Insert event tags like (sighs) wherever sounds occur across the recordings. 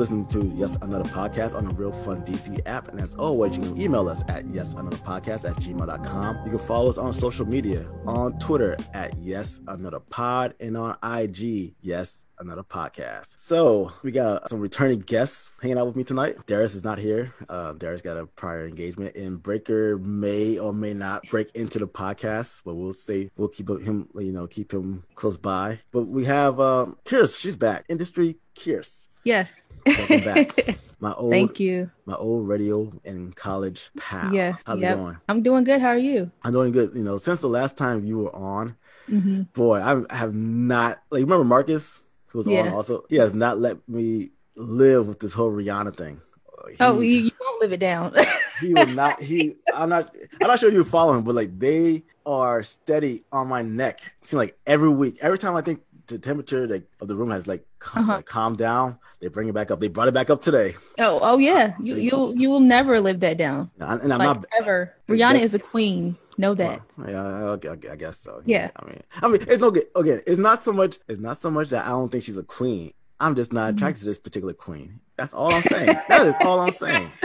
Listening to Yes Another Podcast on the Real Fun DC app. And as always, you can email us at yesanotherpodcast at gmail.com. You can follow us on social media on Twitter at Yes Another Pod and on IG, Yes Another Podcast. So we got some returning guests hanging out with me tonight. Darius is not here. Uh, Darius got a prior engagement, and Breaker may or may not break into the podcast, but we'll stay. We'll keep him, you know, keep him close by. But we have uh, Kierce. She's back. Industry Kierce. Yes. Welcome back. (laughs) My old, Thank you. My old radio and college pal. Yes. How's yep. it going? I'm doing good. How are you? I'm doing good. You know, since the last time you were on, Mm-hmm. boy, I have not like remember Marcus who was on also. He has not let me live with this whole Rihanna thing. He, Oh, you, you won't live it down. (laughs) he will not. He I'm not. I'm not sure you follow him, but like they are steady on my neck. It seems like every week, every time I think the temperature like, of the room has like, calm, Uh-huh. like calmed down, they bring it back up. They brought it back up today, oh, oh yeah. You you'll you will never live that down. and and I'm like not. ever. Rihanna is a queen. Know that. Well, yeah, okay, okay, I guess so. Yeah. I mean, I mean, it's no good. Okay, it's not so much. It's not so much that I don't think she's a queen. I'm just Mm-hmm. not attracted to this particular queen. That's all I'm saying. that is all I'm saying. (laughs)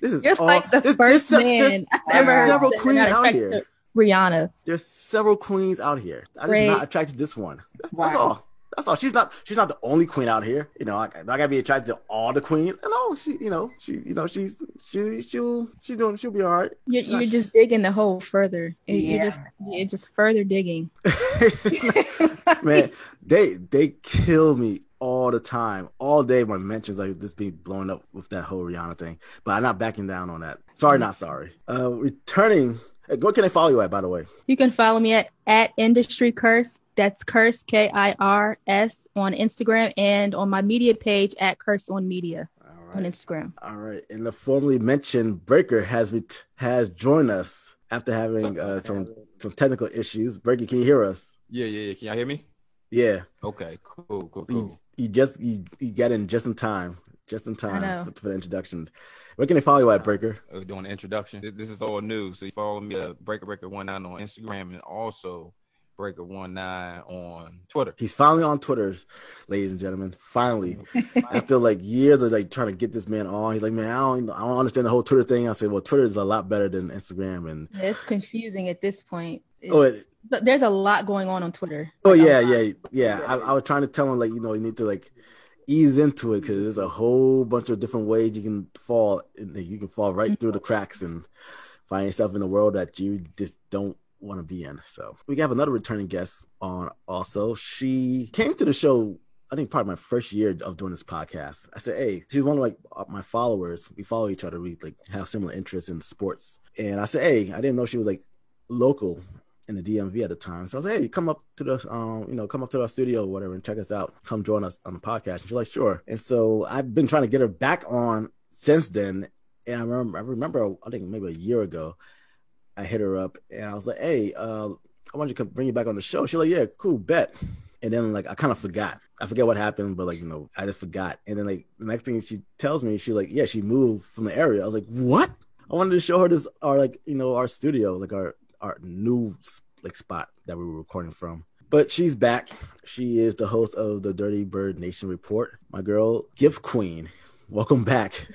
This is You're all. like the there's, first there's, man there's several queens out here. to Rihanna. There's several queens out here. I'm Right. not attracted to this one. That's, that's all. That's all. She's not. She's not the only queen out here. You know, I, I gotta be attracted to all the queens. No, she. You know, she. You know, she's. She. She'll. She's doing. She'll be all right. You're, She's not- you're just digging the hole further. You- You're just you're just further digging. (laughs) man, they they kill me all the time, all day. My mentions like this being blown up with that whole Rihanna thing, but I'm not backing down on that. Sorry, not sorry. Uh, returning. What can I follow you at, by the way? You can follow me at at industry curse. That's curse K I R S on Instagram and on my media page at curse on media All on Instagram. all right. And the formerly mentioned Breaker has ret- has joined us after having uh, some some technical issues. Breaker, can you hear us? Yeah, yeah, yeah. Can y'all hear me? Yeah, Okay, cool, cool, he, cool. he just you, he got in just in time, just in time for, for the introduction. Where can they follow you at, Breaker? Uh, doing the introduction. This is all new. So you follow me at Breaker Breaker One Nine on Instagram and also Breaker One Nine on Twitter. He's finally on Twitter, ladies and gentlemen. Finally, (laughs) after like years of like trying to get this man on, he's like, man, I don't, I don't understand the whole Twitter thing. I said, well, Twitter is a lot better than Instagram, and It's confusing at this point. oh, it, there's a lot going on on Twitter. oh Like, a yeah, yeah, yeah. I, I was trying to tell him like, you know, you need to like ease into it because there's a whole bunch of different ways you can fall. You can fall right through the cracks and find yourself in a world that you just don't want to be in. So we have another returning guest on also. She came to the show, I think probably my first year of doing this podcast. I said, Hey, she's one of like uh, my followers. We follow each other. We like have similar interests in sports. And I said, Hey, I didn't know she was like local in the DMV at the time. So I was like, Hey, come up to the um, you know, come up to our studio or whatever and check us out. Come join us on the podcast. And she's like, Sure. And so I've been trying to get her back on since then. And I remember I remember I think maybe a year ago, I hit her up and I was like, "Hey, uh, I want you to bring you back on the show." She's like, "Yeah, cool, bet." And then like I kind of forgot. I forget what happened, but like you know, I just forgot. And then like the next thing she tells me, she like, "Yeah, she moved from the area." I was like, "What?" I wanted to show her this, our like you know, our studio, like our our new like spot that we were recording from. But she's back. She is the host of the Dirty Bird Nation Report. My girl, Gift Queen. Welcome back.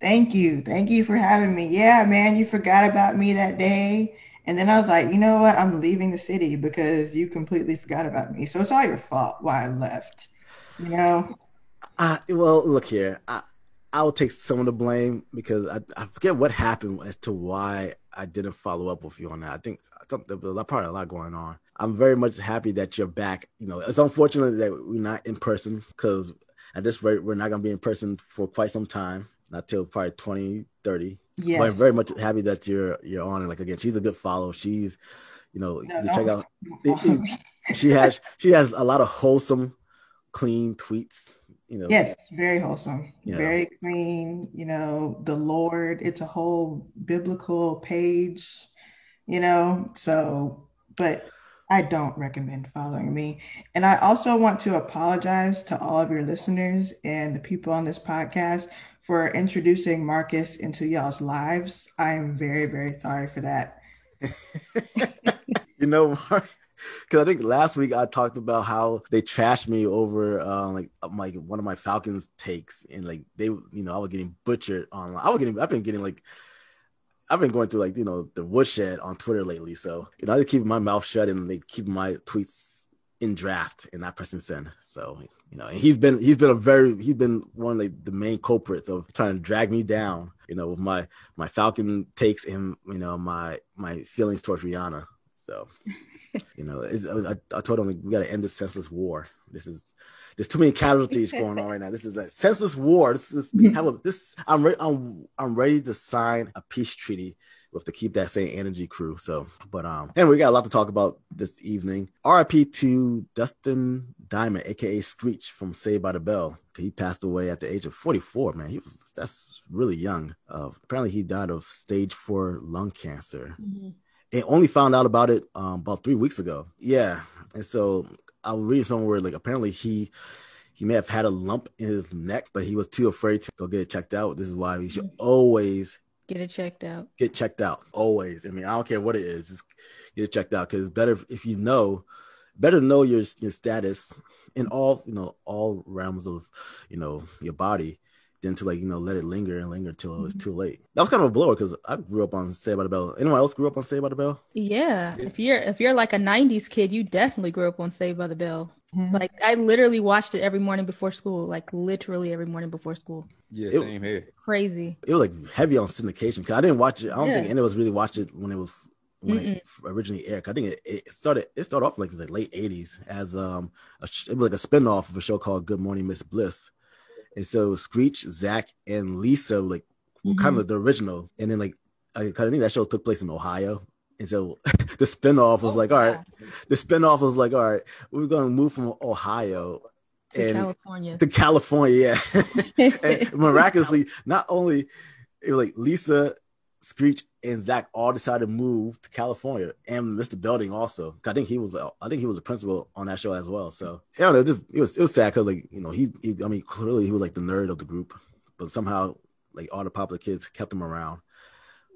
Thank you. Thank you for having me. Yeah, man, you forgot about me that day. And then I was like, you know what? I'm leaving the city because you completely forgot about me. So it's all your fault why I left. You know? Uh, well, look here. I, I will take some of the blame because I, I forget what happened as to why I didn't follow up with you on that. I think something, probably a lot going on. I'm very much happy that you're back. You know, it's unfortunate that we're not in person because at this rate, we're not going to be in person for quite some time, not till probably 2030. But I'm very much happy that you're you're on. And like again, she's a good follow. She's, you know, No, you check out. follow me. She has she has a lot of wholesome, clean tweets. You know, Yes, very wholesome, very clean. You know, the Lord, it's a whole biblical page, you know. So, but I don't recommend following me. And I also want to apologize to all of your listeners and the people on this podcast for introducing Marcus into y'all's lives. I am very, very sorry for that. (laughs) you know, Mark, Because I think last week I talked about how they trashed me over uh, like my one of my Falcons takes, and like they, you know, I was getting butchered online. I was getting, I've been getting like, I've been going through like you know the woodshed on Twitter lately. So you know, I just keep my mouth shut and they keep my tweets in draft and not pressing send. So you know, and he's been he's been a very he's been one of like the main culprits of trying to drag me down. You know, with my my Falcon takes and you know my my feelings towards Rihanna. So you know, I, I told him we got to end this senseless war. This is there's too many casualties going on right now. This is a senseless war. This is (laughs) have a, this. I'm re- I'm I'm ready to sign a peace treaty with to keep that same energy crew. So, but um, and we got a lot to talk about this evening. RIP to Dustin Diamond, aka Screech from Saved by the Bell. He passed away at the age of 44. Man, he was that's really young. Uh, apparently, he died of stage four lung cancer. Mm-hmm. And only found out about it um, about three weeks ago. Yeah, and so I was reading somewhere like apparently he he may have had a lump in his neck, but he was too afraid to go get it checked out. This is why we should mm-hmm. always Get it checked out. Get checked out always. I mean, I don't care what it is. Just get it checked out because it's better if you know, better know your your status in all you know all realms of you know your body than to like you know let it linger and linger till it's too late. That was kind of a blower because I grew up on Saved by the Bell. Anyone else grew up on Saved by the Bell? Yeah. yeah. If you're if you're like a '90s kid, you definitely grew up on Saved by the Bell. Mm-hmm. Like I literally watched it every morning before school, like literally every morning before school. Yeah, it, same here. Crazy. It was like heavy on syndication because I didn't watch it. I don't yeah. think any of us really watched it when it was when Mm-mm. it originally aired. I think it, it, started it started off like the late '80s as um a, it was like a spinoff of a show called Good Morning Miss Bliss, and so Screech, Zach, and Lisa like were mm-hmm. kind of the original, and then like I, think that show took place in Ohio, and so (laughs) the spinoff was oh, like, all right, the spinoff was like, all right, we're gonna move from Ohio to and California. To California, yeah. (laughs) and miraculously, not only it was like Lisa, Screech, and Zach all decided to move to California, and Mr. Belding also. I think he was, I think he was a principal on that show as well. So yeah, it, just, it was it was sad because like you know he, he, I mean clearly he was like the nerd of the group, but somehow like all the popular kids kept him around.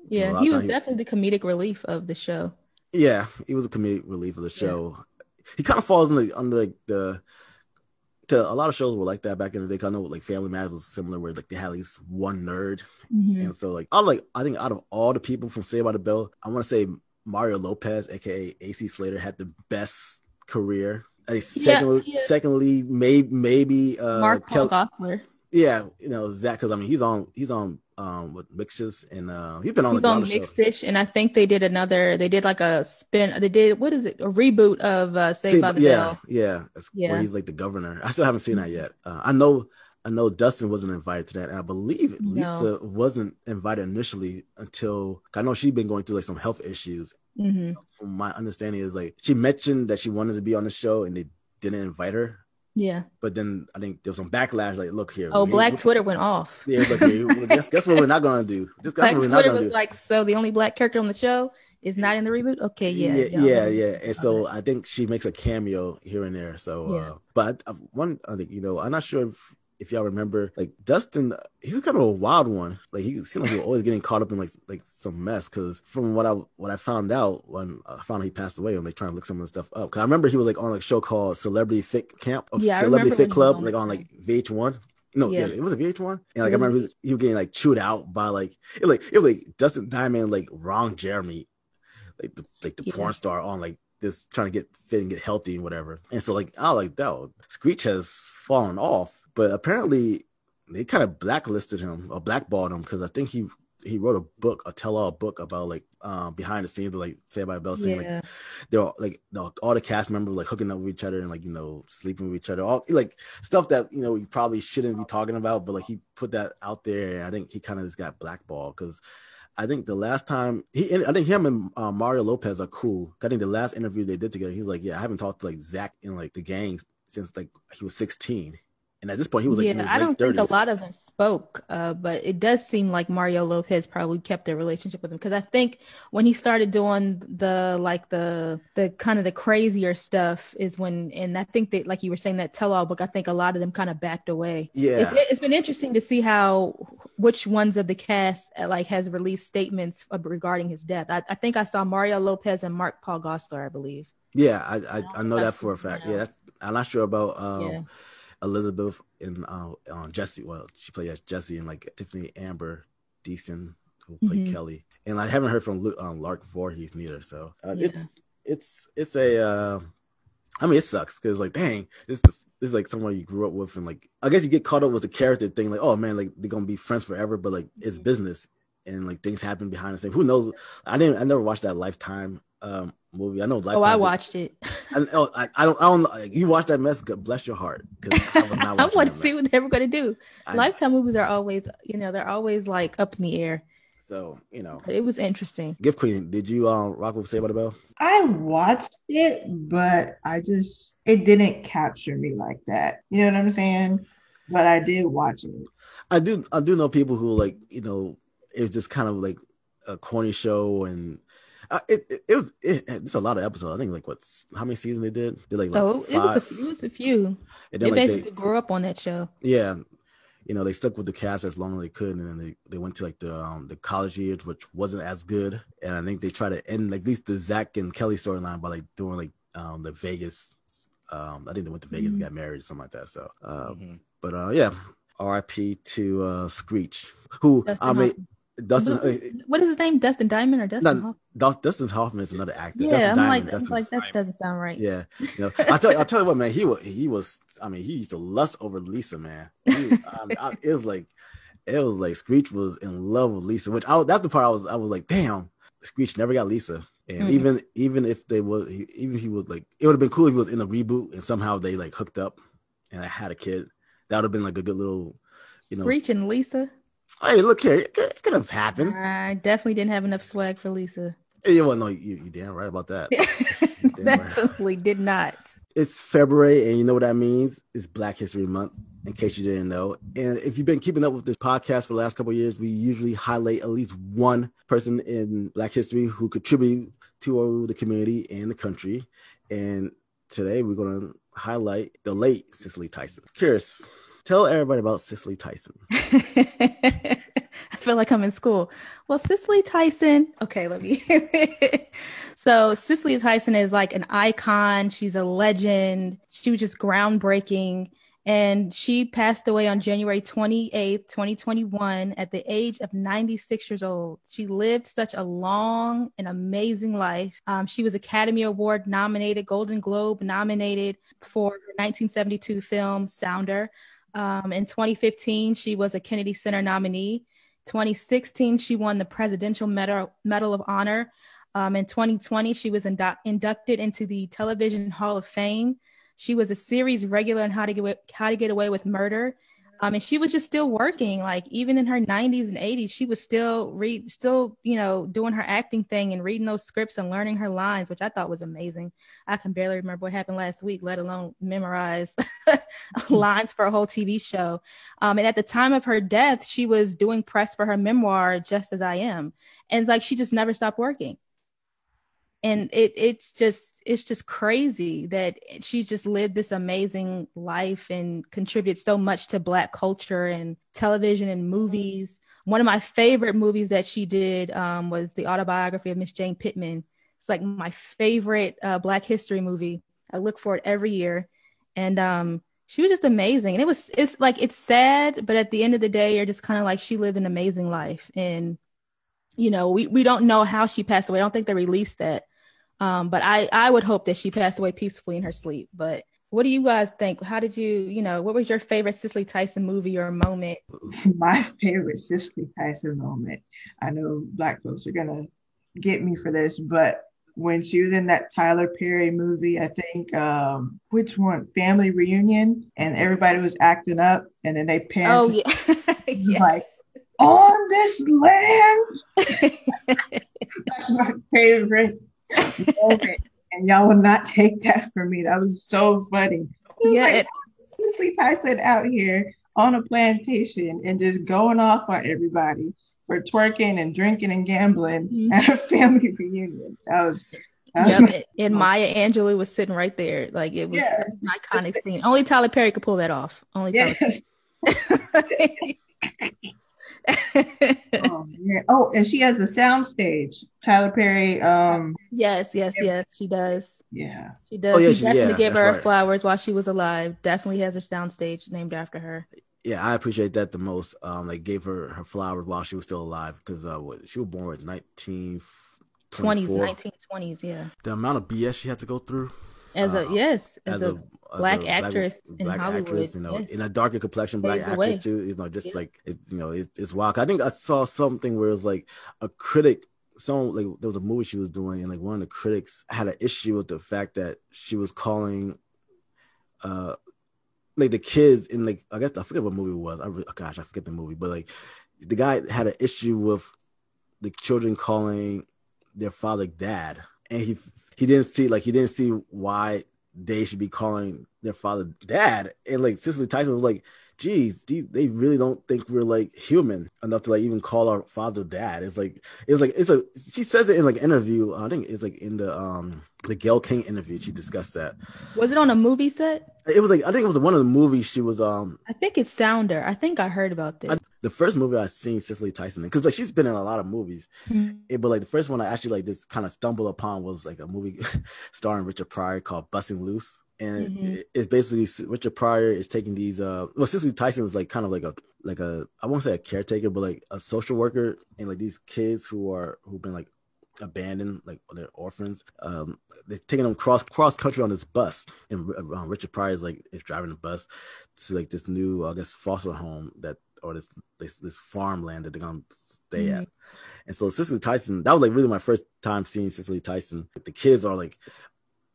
Yeah, you know, he was definitely the comedic relief of the show. Yeah, he was a comedic relief of the show. Yeah. He kind of falls in the, under like the to a lot of shows were like that back in the day. Kind of like Family Matters was similar, where like they had at least one nerd, mm-hmm. and so like I like I think out of all the people from Saved by the Bell, I want to say Mario Lopez, aka AC Slater, had the best career. I think secondly, yeah, yeah. secondly, maybe maybe uh, Mark Paul Kel- Gosselaar. Yeah, you know Zach, because I mean he's on he's on um with mixes and uh he's been on he's the on Mixed-ish, and I think they did another they did like a spin they did what is it a reboot of uh Saved by the yeah, Bell. Yeah, yeah, where he's like the governor. I still haven't seen that yet. Uh, I know I know Dustin wasn't invited to that, and I believe no. Lisa wasn't invited initially until I know she'd been going through like some health issues. Mm-hmm. From my understanding, is like she mentioned that she wanted to be on the show, and they didn't invite her. Yeah. But then I think there was some backlash. Like, look here. Oh, Black Twitter went off. Yeah, look (laughs) here. guess, guess what we're not gonna do. Just, Black Twitter was do. like, so the only black character on the show is not in the reboot. Okay, yeah, yeah, yeah, yeah. And so I think she makes a cameo here and there. So, yeah. uh, but I, one, I think you know, I'm not sure if if y'all remember, like Dustin, he was kind of a wild one. Like he seemed like he was always getting caught up in like like some mess. Because from what I what I found out when I found out he passed away, and like trying to look some of the stuff up. Because I remember he was like on like a show called Celebrity Fit Camp, of yeah, Celebrity Fit Club, like on like VH1. No, yeah. yeah, it was a VH1. And like I remember he was, he was, getting like chewed out by like it like it was like Dustin Diamond like Ron Jeremy, like the like the yeah. porn star on like this trying to get fit and get healthy and whatever. And so like I like that. Screech has fallen off but apparently, they kind of blacklisted him or blackballed him because I think he he wrote a book, a tell-all book about like um, behind the scenes, of like say by Bell, saying yeah. like they're like all the cast members like hooking up with each other and like you know sleeping with each other, all like stuff that you know you probably shouldn't be talking about, but like he put that out there, and I think he kind of just got blackballed because. I think the last time he, I think him and uh, Mario Lopez are cool. I think the last interview they did together, he's like, "Yeah, I haven't talked to like Zach in like the gangs since like he was 16." And at this point, he was like, yeah, I don't 30s. think a lot of them spoke, uh, but it does seem like Mario Lopez probably kept their relationship with him because I think when he started doing the like the the kind of the crazier stuff is when, and I think that like you were saying that tell-all book, I think a lot of them kind of backed away. Yeah, it's, it's been interesting to see how which ones of the cast uh, like has released statements regarding his death. I, I think I saw Mario Lopez and Mark Paul Gosselaar, I believe. Yeah, I I, I know that for a fact. that. Yeah, that's, I'm not sure about um, Yeah. Elizabeth and uh, uh, Jesse. Well, she played as Jesse and like Tiffani Amber Thiessen, who played Mhm. Kelly. And I haven't heard from Lu- um, Lark Voorhees neither. So uh, Yeah. it's it's it's a. Uh, I mean, it sucks because like, dang, this is this is like someone you grew up with, and like, I guess you get caught up with the character thing, like, oh man, like they're gonna be friends forever, but like it's business, and like things happen behind the scenes. Who knows? I didn't, I never watched that Lifetime um movie. I know Lifetime. Oh, I did- watched it. I, oh, I, I don't, I don't. Like, you watch that mess? God bless your heart. I (laughs) I want to see mess. what they were going to do. I- Lifetime movies are always, you know, they're always like up in the air. So you know, But it was interesting. Gift Queen. Did you um rock with Saved by the Bell? I watched it, but I just it didn't capture me like that. You know what I'm saying? But I did watch it. I do. I do know people who like you know it's just kind of like a corny show and. It, it it was it, it's a lot of episodes. I think like what's how many seasons they did? They like, like So it was a, five. it was a few. and They like basically they grew up on that show. yeah, you know they stuck with the cast as long as they could, and then they, they went to like the um the college years, which wasn't as good. And I think they try to end like at least the Zach and Kelly storyline by like doing like um the Vegas. Um, I think they went to Vegas and Mhm. got married or something like that. So, uh, Mhm. but uh, yeah, R.I.P. to uh Screech, who Dustin I mean. Dustin. What- uh, what is his name? Dustin Diamond or Dustin? No, Hoffman? Dustin Hoffman is another actor. Yeah, Dustin I'm Diamond, like, I'm like that doesn't sound right. yeah. You know, I tell I tell you what, man. He was he was. I mean, he used to lust over Lisa, man. He, I I, it was like it was like Screech was in love with Lisa, which I, that's the part I was I was like, damn, Screech never got Lisa. And Mhm. even even if they was even if he was like, it would have been cool if he was in a reboot and somehow they like hooked up and I had a kid. That would have been like a good little, you know. Screech and Lisa. Hey, look here, it could, it could have happened. I definitely didn't have enough swag for Lisa. Yeah, well, no, you you damn right about that. (laughs) right. definitely did not. it's February, and you know what that means? It's Black History Month, in case you didn't know. And if you've been keeping up with this podcast for the last couple of years, we usually highlight at least one person in Black history who contributed to the community and the country. And today we're going to highlight the late Cicely Tyson. Curious, tell everybody about Cicely Tyson. (laughs) I feel like I'm in school. Well, Cicely Tyson. Okay, let me. (laughs) so, Cicely Tyson is like an icon. She's a legend. She was just groundbreaking. And she passed away on January 28th, 2021, at the age of 96 years old. She lived such a long and amazing life. Um, she was Academy Award nominated, Golden Globe nominated for her 1972 film Sounder. Um, in 2015, she was a Kennedy Center nominee. 2016, she won the Presidential Medal, Medal of Honor. Um, in 2020, she was indu- inducted into the Television Hall of Fame. She was a series regular in How to Get How to Get Away with Murder. Um, and she was just still working. Like even in her 90s and 80s, she was still read, still you know doing her acting thing and reading those scripts and learning her lines, which I thought was amazing. I can barely remember what happened last week, let alone memorize (laughs) lines for a whole TV show. Um, and at the time of her death, she was doing press for her memoir, Just as I Am. And it's like she just never stopped working. And it it's just it's just crazy that she just lived this amazing life and contributed so much to black culture and television and movies. One of my favorite movies that she did um, was the autobiography of Miss Jane Pittman. It's like my favorite uh, Black History movie. I look for it every year, and um, she was just amazing. And it was it's like it's sad, but at the end of the day, you're just kind of like she lived an amazing life. And you know, we we don't know how she passed away. I don't think they released that. Um, but I I would hope that she passed away peacefully in her sleep. But what do you guys think? How did you you know what was your favorite Cicely Tyson movie or moment? (laughs) My favorite Cicely Tyson moment. I know black folks are gonna get me for this, but when she was in that Tyler Perry movie, I think um which one? Family Reunion, and everybody was acting up, and then they panned Oh yeah, (laughs) (laughs) yes. like on this land. That's my favorite. And y'all will not take that from me. That was so funny. Was Yeah, like, it- Cicely Tyson out here on a plantation and just going off on everybody for twerking and drinking and gambling Mhm. at a family (laughs) reunion. That was, that Yep, and- and Maya Angelou was sitting right there. Like it was Yeah. an iconic scene. Only Tyler Perry could pull that off. Only Tyler yes. Perry. (laughs) (laughs) Oh, Oh, and she has a sound stage. Tyler Perry. Um. Yes, yes, yes, she does. Yeah. She does. Oh, yeah, he she- definitely yeah, gave her her right. flowers while she was alive. Definitely has her sound stage named after her. Yeah, I appreciate that the most. Um, like gave her her flowers while she was still alive because uh, what she was born in nineteen. 20s, 24. 1920s, yeah. The amount of BS she had to go through As a Uh, yes, as, a, as black actress in Hollywood, actress, you know, yes. in a darker complexion black actress too. You know, just Yeah. like it's you know, it's, it's wild. I think I saw something where it was like a critic. Some like there was a movie she was doing, and like one of the critics had an issue with the fact that she was calling, uh, like the kids in like I guess I forget what movie it was. I re- oh, gosh I forget the movie, but like the guy had an issue with the children calling their father dad, and he he didn't see like he didn't see why they should be calling their father dad. And like Cicely Tyson was like, geez, they really don't think we're like human enough to like even call our father dad. It's like it's like it's a she says it in like interview. I think it's like in the um the Gayle King interview. She discussed that. Was it on a movie set? It was like I think it was one of the movies she was um I think it's Sounder. I think I heard about this. I, the first movie I seen Cicely Tyson because like she's been in a lot of movies. Mhm. it, but like the first one I actually like just kind of stumbled upon was like a movie (laughs) starring Richard Pryor called Busting Loose. And Mhm. it's basically Richard Pryor is taking these uh well Cicely Tyson is like kind of like a like a I won't say a caretaker, but like a social worker and like these kids who are who've been like abandoned, like they're orphans. Um they're taking them cross cross country on this bus. And um, Richard Pryor is like is driving the bus to like this new I guess foster home that or this this, this farmland that they're gonna stay at. And so Cicely Tyson, that was like really my first time seeing Cicely Tyson. The kids are like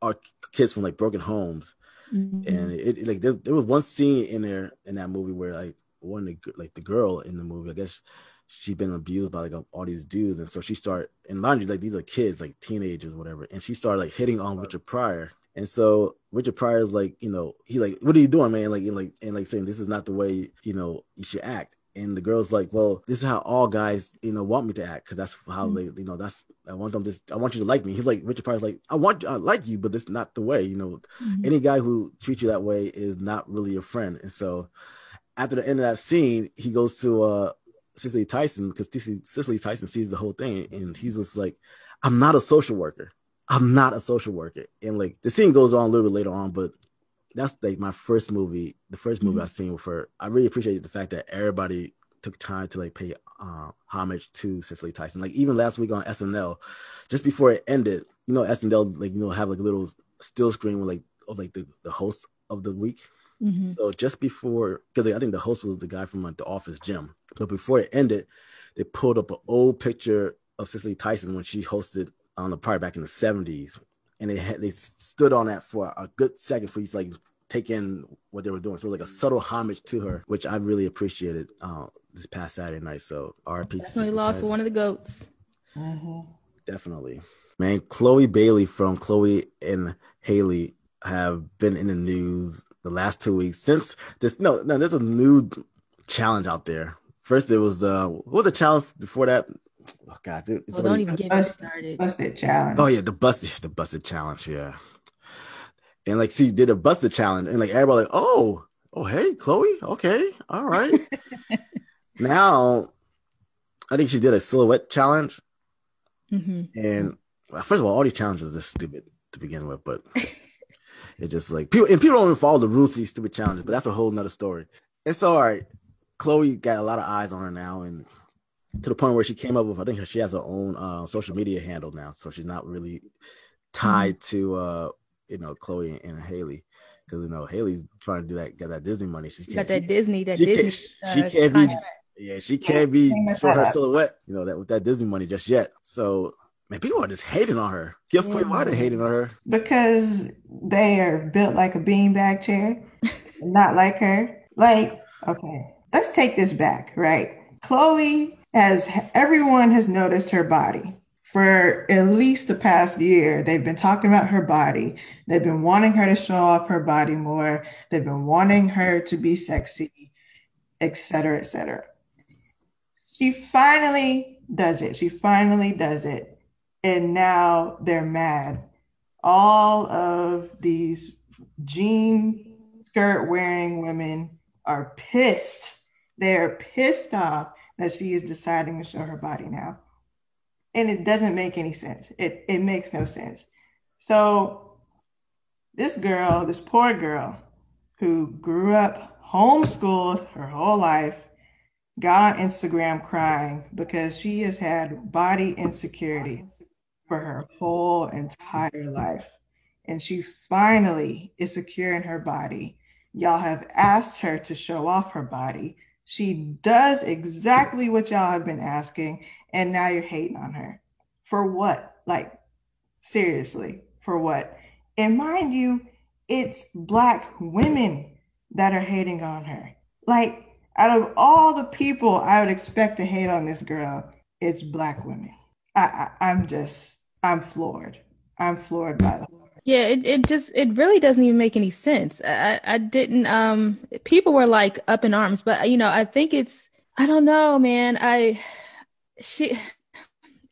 are kids from like broken homes, Mhm. and it, it- like there, there was one scene in there in that movie where like one of the, like the girl in the movie, I guess she's been abused by like all these dudes, and so she started and mind you, like these are kids, like teenagers, whatever, and she started like hitting on Richard Pryor. And so Richard Pryor is like, you know, he like, what are you doing, man? Like, and like, and like saying this is not the way, you know, you should act. And the girl's like, well, this is how all guys, you know, want me to act because that's how they, you know, that's I want them to, I want you to like me. He's like, Richard Pryor's like, I want, I like you, but that's not the way, you know. Mhm. Any guy who treats you that way is not really your friend. And so, after the end of that scene, he goes to uh Cicely Tyson because Cicely Tyson sees the whole thing, and he's just like, I'm not a social worker. I'm not a social worker. And like the scene goes on a little bit later on, but that's like my first movie, the first movie Mhm. I've seen with her. I really appreciate the fact that everybody took time to like pay uh, homage to Cicely Tyson. Like even last week on SNL, just before it ended, you know, SNL like you know have like a little still screen with like of like the, the host of the week. Mhm. So just before, because I think the host was the guy from like, the Office, Jim. But before it ended, they pulled up an old picture of Cicely Tyson when she hosted on the probably back in the seventies, and they had they stood on that for a good second for you to like take in what they were doing. So it was like a subtle homage to her, which I really appreciated uh, this past Saturday night. So RP to Definitely lost Tyson. one of the goats. Mhm. Definitely. Man, Chloe Bailey from Chloe and Halle have been in the news the last two weeks since this no no there's a new challenge out there. First it was the what was the challenge before that? Oh god, dude. It's Oh, don't even get me started. Busted challenge. Oh yeah, the busted (laughs) the busted challenge, yeah. And like she did a busted challenge and like everybody like, oh, oh hey, Chloe, okay, all right. (laughs) now I think she did a silhouette challenge hmm And well, first of all, all these challenges are stupid to begin with, but (laughs) it just like people and people don't even follow the rules to these stupid challenges, but that's a whole nother story. It's all right. Chloe got a lot of eyes on her now, and to the point where she came up with I think she has her own uh, social media handle now, so she's not really tied to uh you know Chloe and, Halle because you know Halle's trying to do that get that Disney money. She Got can't, that she, Disney, that she Disney. can't, she uh, can't be yeah, she can't be for her silhouette, you know, that with that Disney money just yet. So man, people are just hating on her. Gift Queen Yeah. why they hating on her. because they are built like a beanbag chair, not like her. Like, okay, let's take this back, right? Chloe has everyone has noticed her body for at least the past year. They've been talking about her body. They've been wanting her to show off her body more. They've been wanting her to be sexy, et cetera, et cetera. She finally does it. She finally does it. And now they're mad all of these jean skirt wearing women are pissed. They're pissed off that she is deciding to show her body now. And it doesn't make any sense. It it makes no sense. So this girl, this poor girl who grew up homeschooled her whole life, got on Instagram crying because she has had body insecurity for her whole entire life. And she finally is secure in her body. Y'all have asked her to show off her body. She does exactly what y'all have been asking, and now you're hating on her. For what? Like, seriously, for what? And mind you, it's Black women that are hating on her. Like, out of all the people I would expect to hate on this girl, it's Black women. I, I, am just, I'm floored. I'm floored by the yeah, it, it just it really doesn't even make any sense. I, I didn't um people were like up in arms, but you know, I think it's I don't know, man. I she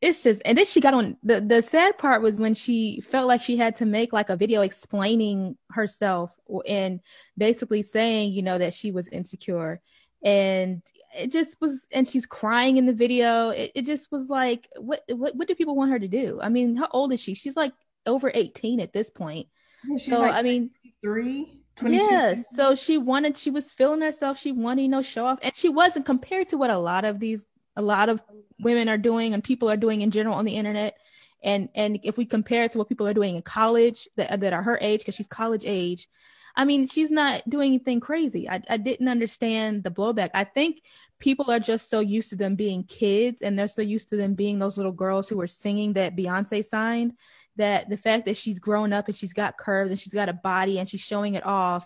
it's just and then she got on the the sad part was when she felt like she had to make like a video explaining herself and basically saying you know that she was insecure and it just was and she's crying in the video it, it just was like what, what what do people want her to do i mean how old is she she's like over 18 at this point yeah, so like i mean three Yes. So she wanted, she was feeling herself. She wanted, you know, show off. And she wasn't compared to what a lot of these a lot of women are doing and people are doing in general on the internet and and if we compare it to what people are doing in college that, that are her age because she's college age i mean she's not doing anything crazy I, I didn't understand the blowback i think people are just so used to them being kids and they're so used to them being those little girls who were singing that beyonce signed that the fact that she's grown up and she's got curves and she's got a body and she's showing it off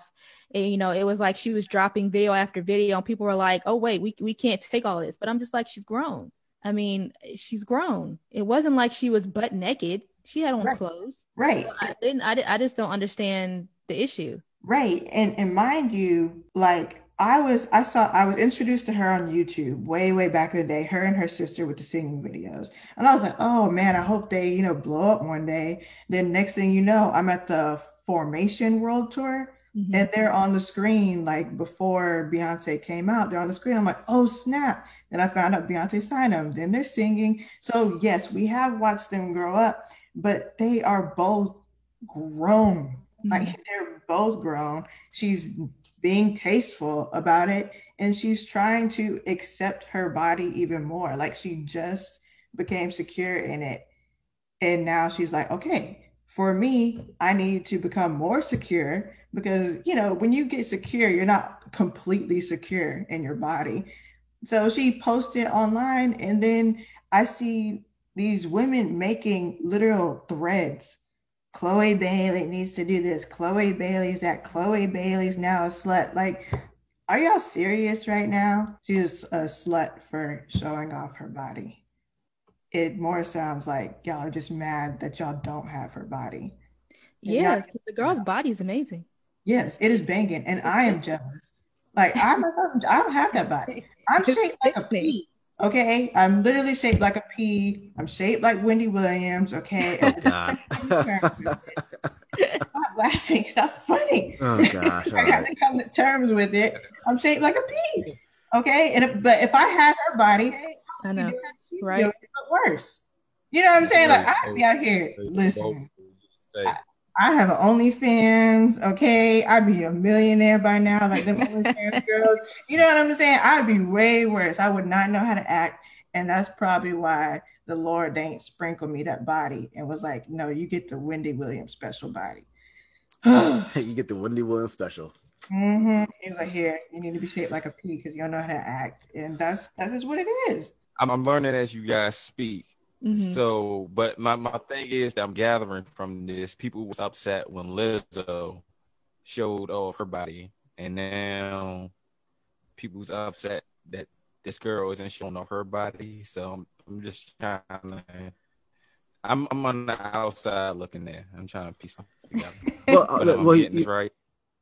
and, you know, it was like she was dropping video after video, and people were like, "Oh wait, we we can't take all this." But I'm just like, she's grown. I mean, she's grown. It wasn't like she was butt naked. She had on right. clothes. Right. So I didn't. I, I just don't understand the issue. Right. And and mind you, like I was I saw I was introduced to her on YouTube way way back in the day. Her and her sister with the singing videos, and I was like, oh man, I hope they you know blow up one day. Then next thing you know, I'm at the Formation World Tour, Mm-hmm. And they're on the screen like before Beyonce came out. They're on the screen. I'm like, oh snap! Then I found out Beyonce signed them. Then they're singing. So yes, we have watched them grow up, but they are both grown. Mm-hmm. Like they're both grown. She's being tasteful about it, and she's trying to accept her body even more. Like she just became secure in it, and now she's like, okay, for me, I need to become more secure because, you know, when you get secure, you're not completely secure in your body. So she posted online, and then I see these women making literal threads. Chloe Bailey needs to do this. Chloe Bailey's that. Chloe Bailey's now a slut. Like, are y'all serious right now? She's a slut for showing off her body it more sounds like y'all are just mad that y'all don't have her body. And yeah, the girl's body is amazing. Yes, it is banging, and I am jealous. Like I myself, (laughs) I don't have that body. I'm shaped like a pea. Okay, I'm literally shaped like a pea. I'm shaped like Wendy Williams. Okay. (laughs) Oh, Stop laughing. Stop funny. (laughs) Oh gosh! (laughs) I got to come to terms with it. I'm shaped like a pea. Okay, and if, but if I had her body, I know right? worse. You know what I'm saying? Like I'd be out here. Listen, I, I have an OnlyFans. Okay, I'd be a millionaire by now. Like them OnlyFans (laughs) girls. You know what I'm saying? I'd be way worse. I would not know how to act, and that's probably why the Lord ain't sprinkled me that body and was like, "No, you get the Wendy Williams special body." (sighs) (sighs) you get the Wendy Williams special. Mm-hmm. He was like, "Here, you need to be shaped like a pea because you don't know how to act," and that's that's just what it is. I'm, I'm learning as you guys speak. Mm-hmm. So, but my, my thing is that I'm gathering from this, people was upset when Lizzo showed off her body, and now people's upset that this girl isn't showing off her body. So I'm, I'm just trying to. I'm I'm on the outside looking there. I'm trying to piece it together. (laughs) well, uh, well, you, right.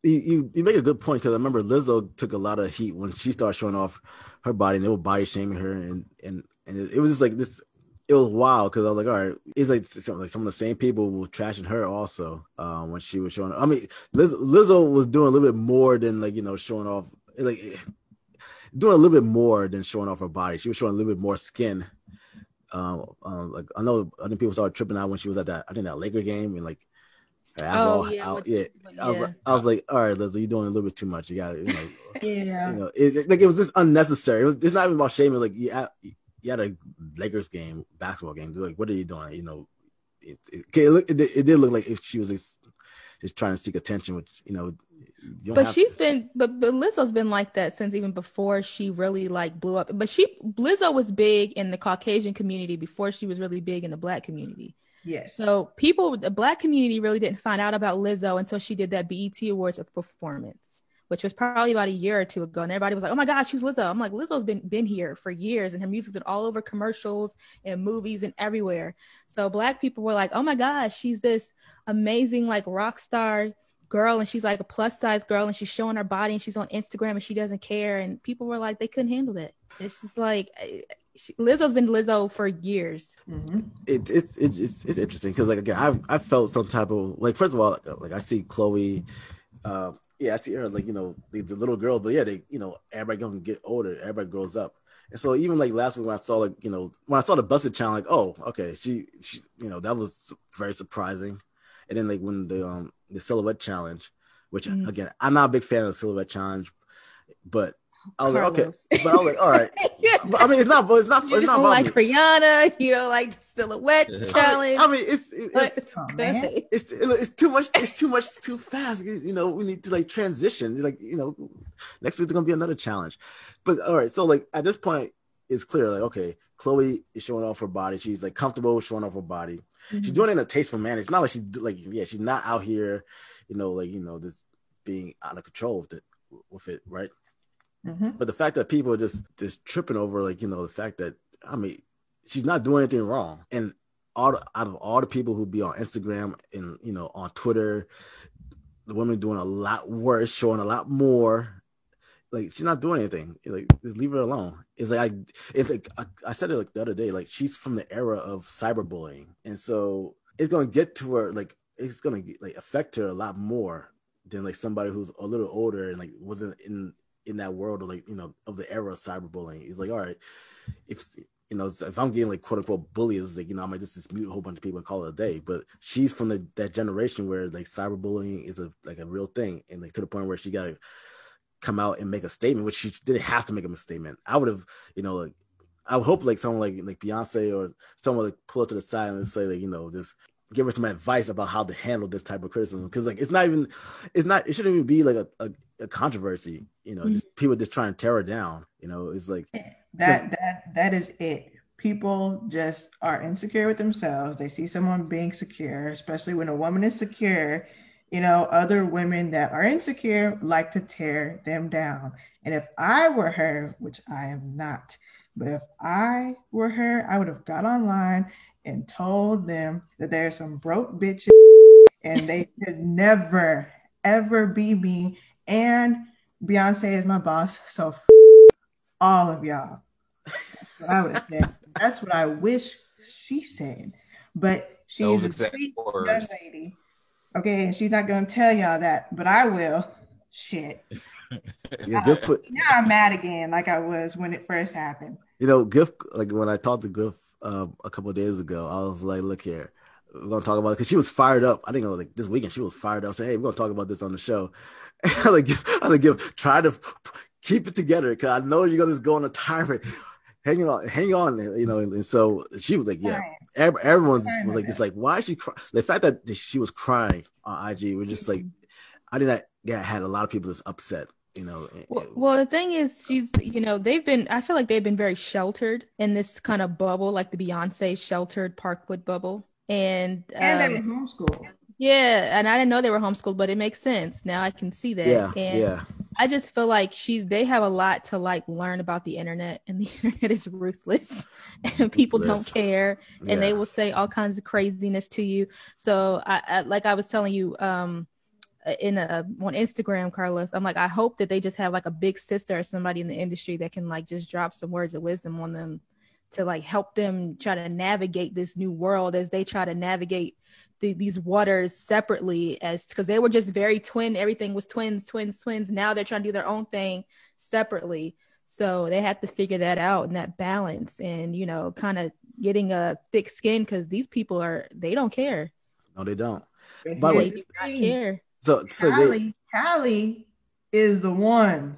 You, you make a good point because I remember Lizzo took a lot of heat when she started showing off her body and they were body shaming her and and and it, was just like this it was wild because I was like, all right, it's like some, like some of the same people were trashing her also uh, when she was showing. I mean, Liz, Lizzo was doing a little bit more than like you know showing off. Like doing a little bit more than showing off her body. She was showing a little bit more skin. Um, um like I know I think people started tripping out when she was at that I think that Laker game and like oh, yeah, out, yeah. yeah. I was like, I was like, all right, Leslie, you're doing a little bit too much. You got, you know, (laughs) yeah, you know, it, like it was just unnecessary. It was, it's not even about shaming. Like you had, you had a Lakers game, basketball game. Like, what are you doing? You know, it it, it, it, it did look like if she was just, just trying to seek attention, which you know. You but she's to. been, but, but Lizzo's been like that since even before she really like blew up. But she, Lizzo was big in the Caucasian community before she was really big in the Black community. Yes. So people, the Black community really didn't find out about Lizzo until she did that BET Awards performance, which was probably about a year or two ago. And everybody was like, "Oh my gosh, who's Lizzo." I'm like, Lizzo's been been here for years, and her music's been all over commercials and movies and everywhere. So Black people were like, "Oh my gosh, she's this amazing like rock star." girl and she's like a plus size girl and she's showing her body and she's on Instagram and she doesn't care and people were like they couldn't handle it. It's just like she, Lizzo's been Lizzo for years. Mm-hmm. It, it's it's it's interesting because like again, I've I felt some type of like first of all, like, like I see Chloe, uh, yeah, I see her like you know the, the, little girl, but yeah, they you know everybody gonna get older, everybody grows up, and so even like last week when I saw like you know when I saw the busted challenge, like oh okay, she she you know that was very surprising, and then like when the um the silhouette challenge, which mm-hmm. again I'm not a big fan of the silhouette challenge, but I was Carlos. like, okay, but I was like, all right. (laughs) but, I mean, it's not, but it's not. You it's not like me. Rihanna. You know, like silhouette challenge. I mean, it's it's, it's, it's, oh, it's, it's too much. It's too much. It's too fast. You know, we need to like transition. Like, you know, next week's gonna be another challenge. But all right, so like at this point, it's clear. Like, okay, Chloe is showing off her body. She's like comfortable showing off her body. Mm-hmm. She's doing it in a tasteful manner. It's not like she's like, yeah, she's not out here, you know, like you know, just being out of control with it, with it, right? Mm-hmm. But the fact that people are just just tripping over, like you know, the fact that I mean, she's not doing anything wrong, and all the, out of all the people who be on Instagram and you know on Twitter, the women doing a lot worse, showing a lot more. Like she's not doing anything. Like just leave her alone. It's like I, it's like I, I said it like the other day. Like she's from the era of cyberbullying, and so it's gonna get to her. Like it's gonna like affect her a lot more than like somebody who's a little older and like wasn't in in that world of like you know of the era of cyberbullying. He's like, all right, if you know if I'm getting like quote unquote bullies, like you know I might just dispute a whole bunch of people and call it a day. But she's from the that generation where like cyberbullying is a like a real thing, and like to the point where she got to come out and make a statement, which she didn't have to make a statement. I would have, you know, like I would hope like someone like like Beyonce or someone like pull up to the side and say like you know just give her some advice about how to handle this type of criticism. Because like it's not even it's not it shouldn't even be like a, a, a controversy you know mm-hmm. just people just trying to tear her down you know it's like that that that is it. People just are insecure with themselves. They see someone being secure especially when a woman is secure you know other women that are insecure like to tear them down. And if i were her which i am not but if I were her, I would have got online and told them that there's some broke bitches and they (laughs) could never, ever be me. And Beyonce is my boss. So f- all of y'all. That's what I would have said. That's what I wish she said. But she's a sweet young lady. Okay, and she's not gonna tell y'all that, but I will. Shit. (laughs) yeah, put- now I'm mad again, like I was when it first happened. You know, Gift like when I talked to Gift uh, a couple days ago. I was like, look here, we're gonna talk about it because she was fired up. I think was like this weekend she was fired up. Say, hey, we're gonna talk about this on the show. (laughs) I like, I like, give try to keep it together because I know you're gonna just go on a tirade. Hang on, hang on, you know. And, and so she was like, yeah. Every, everyone was like, it's like, why is she crying? The fact that she was crying on IG was just like, I think that yeah, had a lot of people just upset you know well, well, the thing is she's you know they've been i feel like they've been very sheltered in this kind of bubble like the beyonce sheltered parkwood bubble. And and um, they were homeschooled. yeah and i didn't know they were homeschooled but it makes sense. Now i can see that. Yeah and yeah. I just feel like she's they have a lot to like learn about the internet and the (laughs) internet is ruthless (laughs) and people ruthless. don't care and yeah. they will say all kinds of craziness to you. So I, I like i was telling you um in a on Instagram, Carlos. I'm like, I hope that they just have like a big sister or somebody in the industry that can like just drop some words of wisdom on them to like help them try to navigate this new world as they try to navigate the, these waters separately as because they were just very twin everything was twins twins twins now they're trying to do their own thing separately So they have to figure that out and that balance and, you know, kind of getting a thick skin because these people are, they don't care. No, they don't. By the way, do not care. So, so Halle, they... Halle is the one.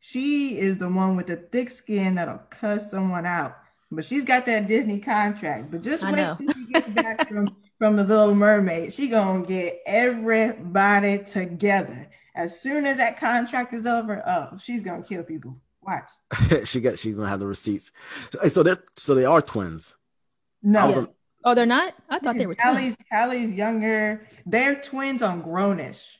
She is the one with the thick skin that'll cuss someone out. But she's got that Disney contract. But just wait till she gets back (laughs) from, from the Little Mermaid. She gonna get everybody together. As soon as that contract is over, oh, she's gonna kill people. Watch. (laughs) she got she's gonna have the receipts. So they're so they are twins. No. Oh, they're not. I thought they were. Halle's Halle's younger. They're twins on Grownish.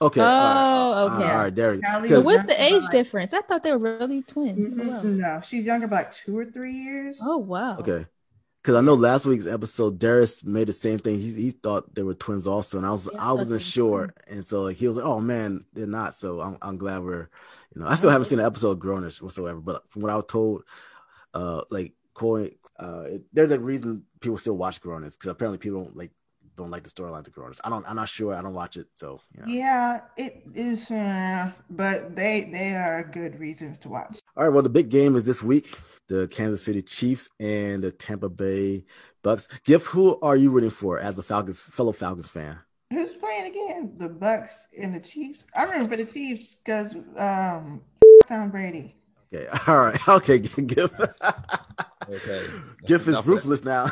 Okay. Oh, all right. okay. All right, there you go. So what's the age like, difference? I thought they were really twins. Mm-hmm. Oh, wow. No, she's younger by like two or three years. Oh wow. Okay. Because I know last week's episode, Darius made the same thing. He, he thought they were twins also, and I was yeah, I wasn't sure, and so like, he was like, "Oh man, they're not." So I'm I'm glad we're, you know, I still haven't seen the episode Grownish whatsoever, but from what I was told, uh, like Corey, uh, they're the reason people still watch Grownish because apparently people don't like don't like the storyline to Grownish. I don't. I'm not sure. I don't watch it, so you know. yeah, it is. Uh, but they they are good reasons to watch. All right. Well, the big game is this week: the Kansas City Chiefs and the Tampa Bay Bucks. Giff, who are you rooting for as a Falcons fellow Falcons fan? Who's playing again? The Bucks and the Chiefs. I'm rooting for the Chiefs because um, Tom Brady. Okay. (laughs) All right. Okay. Giff. okay. (laughs) Giff is ruthless now.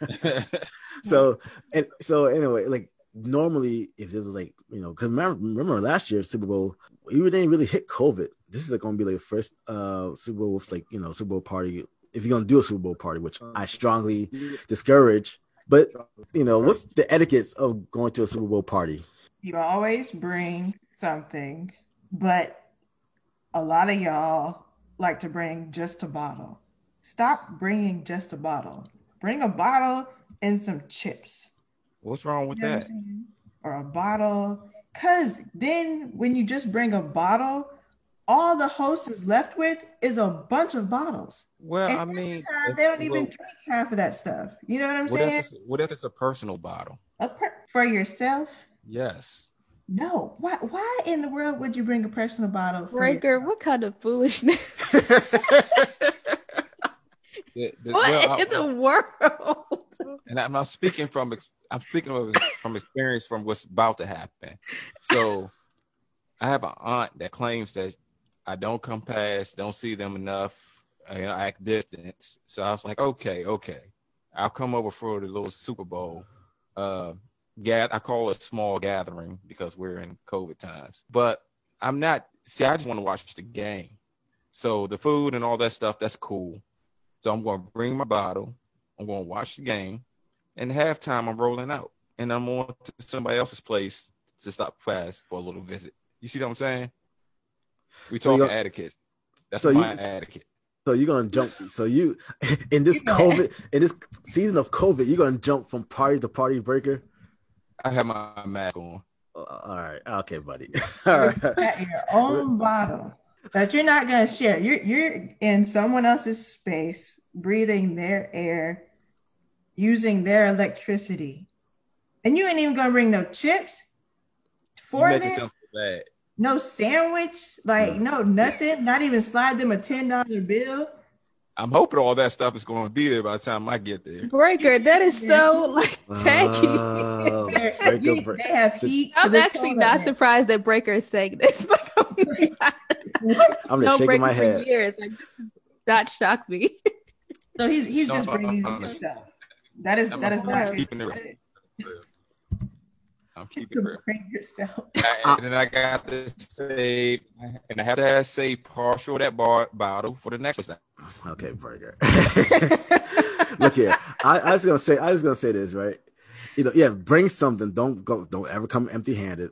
(laughs) so and so anyway, like normally if it was like you know because remember, remember last year Super Bowl we didn't really hit COVID. This is like going to be like the first uh Super Bowl with like you know Super Bowl party if you're gonna do a Super Bowl party, which I strongly discourage. But you know, what's the etiquette of going to a Super Bowl party? You always bring something, but a lot of y'all like to bring just a bottle. Stop bringing just a bottle. Bring a bottle and some chips. What's wrong with you know that? Or a bottle. Cause then when you just bring a bottle, all the host is left with is a bunch of bottles. Well, and I mean, the they don't even well, drink half of that stuff. You know what I'm what saying? If what if it's a personal bottle? A per- for yourself? Yes. No. Why? Why in the world would you bring a personal bottle? Breaker, what kind of foolishness? (laughs) The, the, what well, in the world? And I'm not speaking from I'm speaking of, from experience from what's about to happen. So I have an aunt that claims that I don't come past, don't see them enough, you know, act distance. So I was like, okay, okay, I'll come over for the little Super Bowl. Uh, gad, I call it a small gathering because we're in COVID times. But I'm not. See, I just want to watch the game. So the food and all that stuff, that's cool. So I'm going to bring my bottle. I'm going to watch the game. And halftime, I'm rolling out. And I'm on to somebody else's place to stop fast for a little visit. You see what I'm saying? We talking so etiquette. That's so my you, etiquette. So you're gonna jump. So you (laughs) in this COVID in this season of COVID, you're gonna jump from party to party breaker. I have my mask on. Uh, all right, okay, buddy. (laughs) all right. At your own (laughs) bottle that you're not going to share. You're you're in someone else's space, breathing their air, using their electricity, and you ain't even going to bring no chips for you them. So no sandwich, like no. no nothing. Not even slide them a ten dollar bill. I'm hoping all that stuff is going to be there by the time I get there. Breaker, that is so (laughs) like tacky. Uh, (laughs) breaker, they have heat. I'm actually not surprised that Breaker is saying this. (laughs) Like, I'm just shaking my head. years. Like this does not shock me. so he's he's just bringing you stuff. That is that is not keeping it. I'm keeping it bring yourself. (laughs) Uh, and then I got to say, and I have to say partial that bar bottle for the next one. Okay, burger. (laughs) Look here, I, I was gonna say, I was gonna say this right. You know, yeah, bring something. Don't go. Don't ever come empty-handed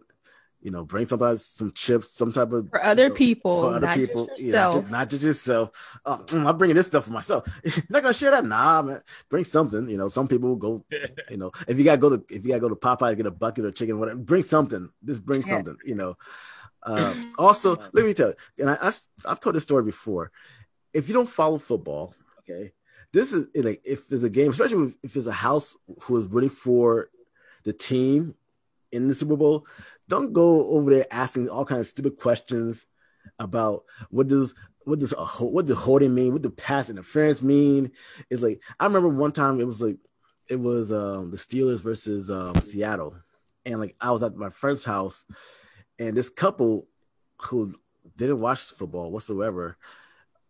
you know, bring somebody some chips, some type of for other you know, people, for other people, just yeah, not just, not just yourself. Oh, I'm bringing this stuff for myself. (laughs) not gonna share that, nah, man. Bring something. You know, some people will go. (laughs) You know, if you gotta go to if you gotta go to Popeye get a bucket of chicken, whatever. Bring something. Just bring yeah. something. You know. Uh, (clears throat) also, let me tell you, and I, I've I've told this story before. If you don't follow football, okay, this is like if there's a game, especially if there's a house who is rooting for the team in the Super Bowl, don't go over there asking all kinds of stupid questions about what does what does uh, what does holding mean? What does pass interference mean? It's like I remember one time it was like it was um, the Steelers versus um, Seattle, and like I was at my friend's house, and this couple who didn't watch football whatsoever,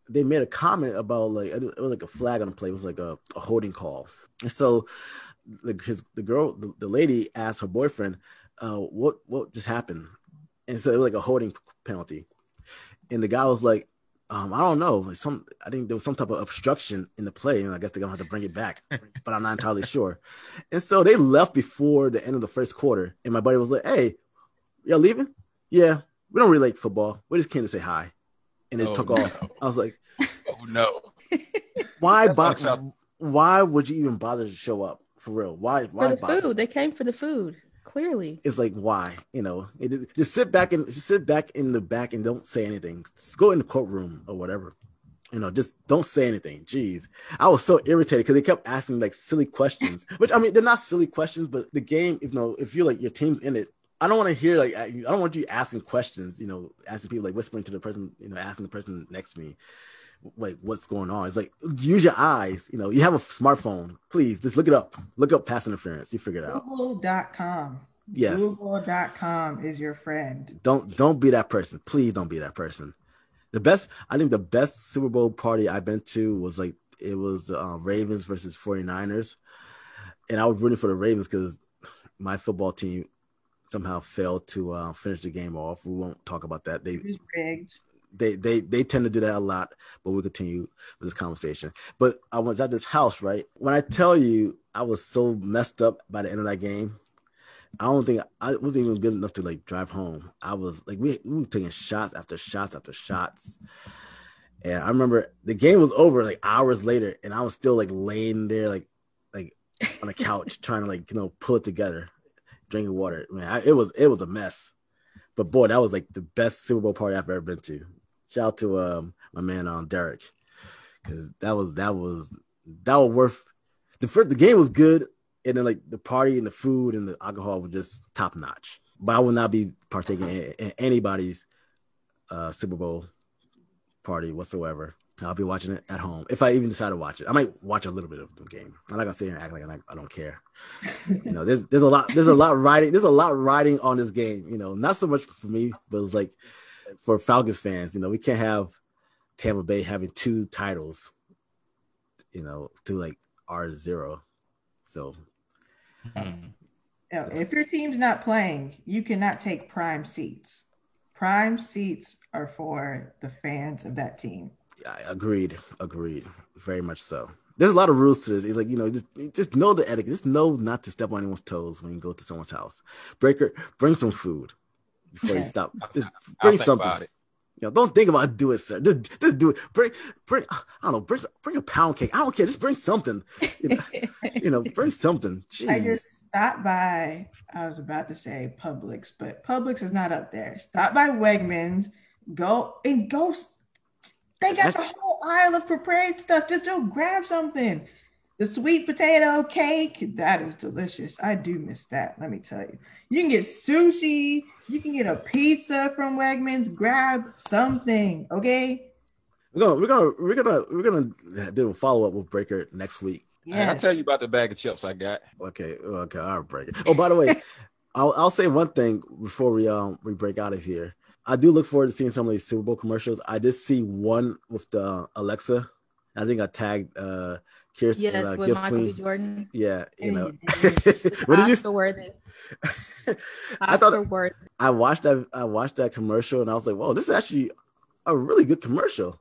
they made a comment about like it was like a flag on the play. It was like a, a holding call, and so like his the girl the, the lady asked her boyfriend, uh, "What what just happened?" And so it was like a holding penalty, and the guy was like, um, I don't know. Like some, I think there was some type of obstruction in the play, and I guess they're gonna have to bring it back, (laughs) but I'm not entirely sure. And so they left before the end of the first quarter, and my buddy was like, "Hey, y'all leaving? Yeah, we don't really like football. We just came to say hi," and they oh, took no. off. I was like, (laughs) "Oh no, (laughs) why bother? Why would you even bother to show up for real? Why? Why for the bother? food? They came for the food." Clearly, it's like why you know it, just sit back and sit back in the back and don't say anything. Just go in the courtroom or whatever. You know, just don't say anything. Jeez, I was so irritated because they kept asking like silly questions. (laughs) Which I mean, they're not silly questions, but the game, you know, if you're like your team's in it, I don't want to hear like I don't want you asking questions. You know, asking people like whispering to the person, you know, asking the person next to me like what's going on. It's like use your eyes. You know, you have a smartphone. Please just look it up. Look up pass interference. You figure it out. Google.com. Yes. Google.com is your friend. Don't don't be that person. Please don't be that person. The best, I think the best Super Bowl party I've been to was like it was uh, Ravens versus 49ers. And I was rooting for the Ravens because my football team somehow failed to uh, finish the game off. We won't talk about that. They rigged they they they tend to do that a lot, but we'll continue with this conversation. But I was at this house, right? When I tell you I was so messed up by the end of that game, I don't think I wasn't even good enough to like drive home. I was like we, we were taking shots after shots after shots. And I remember the game was over like hours later, and I was still like laying there like like on a couch (laughs) trying to like you know pull it together, drinking water. Man, I, it was it was a mess. But boy, that was like the best Super Bowl party I've ever been to. Shout out to um my man on um, Derek because that was that was that was worth the first the game was good and then like the party and the food and the alcohol were just top notch. But I will not be partaking in, in anybody's uh, Super Bowl party whatsoever. I'll be watching it at home if I even decide to watch it. I might watch a little bit of the game. I'm not gonna sit here and act like I, I don't care. you know, there's there's a lot there's a lot riding there's a lot riding on this game. You know, not so much for me, but it's like for Falcons fans. You know, we can't have Tampa Bay having two titles. You know, to like R zero. So, mm-hmm. if your team's not playing, you cannot take prime seats. Prime seats are for the fans of that team. Yeah, agreed. Agreed. Very much so. There's a lot of rules to this. It's like you know, just just know the etiquette. Just know not to step on anyone's toes when you go to someone's house. Breaker, bring some food before you stop. Just bring something. You know, don't think about it, do it, sir. Just, just do it. Bring, bring. I don't know. Bring, bring a pound cake. I don't care. Just bring something. You (laughs) know, you know bring something. Jeez. I just stopped by. I was about to say Publix, but Publix is not up there. Stop by Wegmans. Go and go they got the whole aisle of prepared stuff. Just go grab something. The sweet potato cake, that is delicious. I do miss that. Let me tell you. You can get sushi. You can get a pizza from Wegmans. Grab something, okay? We're gonna we're gonna we're gonna we're gonna do a follow up with Breaker next week. Yeah, I'll tell you about the bag of chips I got. Okay, okay, I'll break it. Oh, by the way, (laughs) I'll I'll say one thing before we um we break out of here. I do look forward to seeing some of these Super Bowl commercials. I did see one with the Alexa. I think I tagged uh Kirsten. Yes, uh, with Michael Queen. B. Jordan. Yeah, you know. (laughs) what did you? worthy. (laughs) I thought worthy. I watched that. I watched that commercial and I was like, "Whoa, this is actually a really good commercial."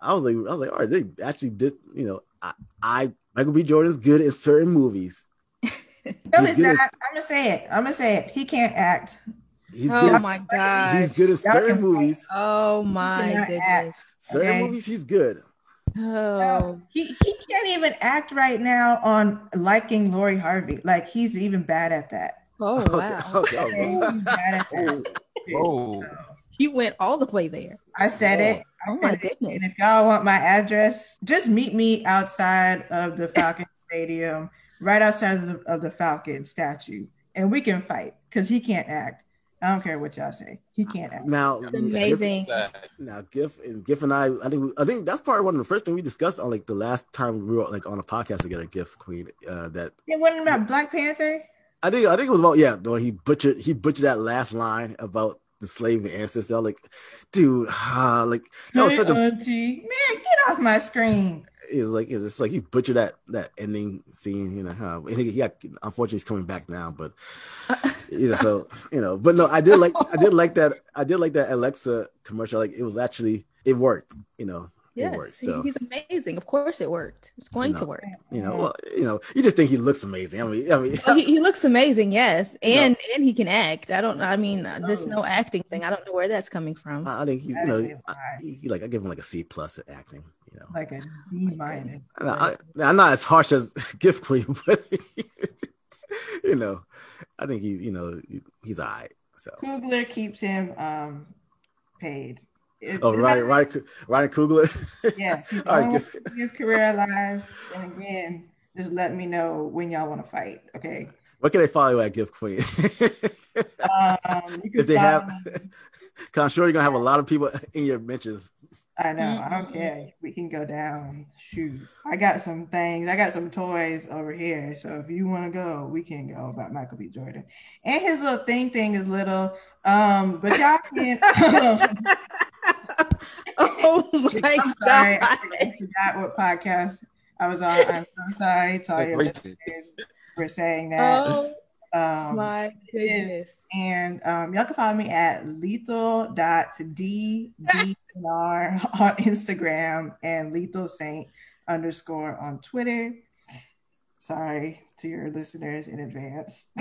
I was like, I was like, "All right, they actually did." You know, I, I Michael B. Jordan's good in certain movies. no, (laughs) he's not. I'm gonna say it. I'm gonna say it. He can't act. He's oh good. my god, he's good at certain movies. Oh my goodness, certain okay. movies he's good. Oh, he, he can't even act right now on liking Lori Harvey. Like he's even bad at that. Oh (laughs) wow, okay. okay. Oh, he went all the way there. I said it. I oh my goodness! It. And if y'all want my address, just meet me outside of the (laughs) Falcon Stadium, right outside of the, of the Falcon statue, and we can fight because he can't act. I don't care what y'all say. He can't act. Now, amazing. Gif, now, Gif and Gif and I, I think, I think that's probably one of the first things we discussed on like the last time we were like on a podcast together. Gif Queen, uh, that it wasn't about Black Panther. I think, I think it was about yeah. When he butchered, he butchered that last line about the slave ancestor. I'm like, dude, uh, like that was such a auntie. man. Get off my screen. It's like it's just like he butchered that that ending scene. You know, huh? And he, he got unfortunately he's coming back now, but you know, so you know, but no, I did like I did like that I did like that Alexa commercial. Like it was actually it worked. You know, yes, worked, so. he's amazing. Of course, it worked. It's going you know, to work. You know, well, you know, you just think he looks amazing. I mean, I mean, well, he, he, looks amazing, yes, (laughs) and no. and he can act. I don't. I mean, no. this no acting thing. I don't know where that's coming from. I think he, you know, I, he, like I give him like a C plus at acting. You know, like a B minus. I, am not as harsh as (laughs) Gift Queen, but (laughs) you know, I think he, you know, he's all right. So Coogler keeps him um paid it, oh, Ryan, Ryan, Ryan Coogler. yes, he's (laughs) right, his career alive. And again, just let me know when y'all want to fight. Okay. What can they follow you at Gift Queen? (laughs) um, if they have, because (laughs) I'm sure you're gonna have a lot of people in your mentions. I know. Mm-hmm. I don't care. We can go down. Shoot, I got some things. I got some toys over here. So if you want to go, we can go about Michael B. Jordan. And his little thing thing is little. Um, but y'all can. (laughs) oh my I'm sorry, god! I forgot what podcast I was on. I'm so sorry to all your listeners for saying that. Oh um, my goodness! And um, y'all can follow me at lethal.ddr (laughs) on Instagram and lethal saint underscore on Twitter. Sorry to your listeners in advance. (laughs)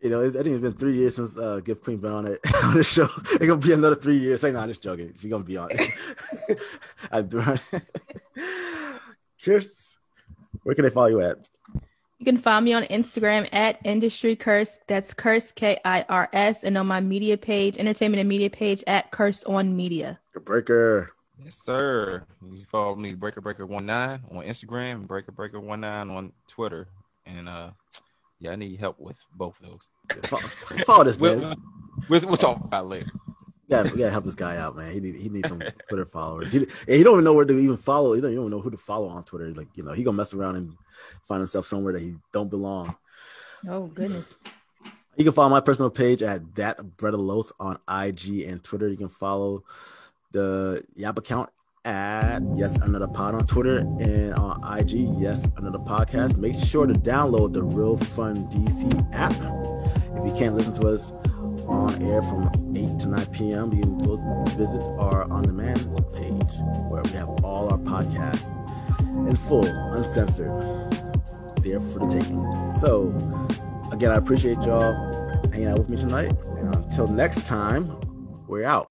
You know, I think it's been three years since uh, Gift Queen been on it (laughs) on the show. It's gonna be another three years. Say, no, I'm just joking. She's gonna be on it. (laughs) I do. (laughs) Cheers. Where can they follow you at? You can find me on Instagram at Industry Curse. That's Curse K I R S, and on my media page, entertainment and media page at Curse on Media. Good Breaker. Yes, sir. You follow me, Breaker Breaker One Nine on Instagram, Breaker Breaker One Nine on Twitter, and uh yeah, I need help with both of those. (laughs) Follow this man. We'll, we'll, we'll talk about later. Yeah, we gotta help this guy out, man. He need he needs some Twitter followers. He, he don't even know where to even follow. He don't even know who to follow on Twitter. Like you know, he gonna mess around and find himself somewhere that he don't belong. Oh goodness. You can follow my personal page at that Brettalos on IG and Twitter. You can follow the Yap account at Yes Another Pod on Twitter and on IG, Yes Another Podcast. Make sure to download the Real Fun DC app. If you can't listen to us on air from 8 to 9 p.m., you can visit our on demand page where we have all our podcasts in full, uncensored, there for the taking. So, again, I appreciate y'all hanging out with me tonight. And until next time, we're out.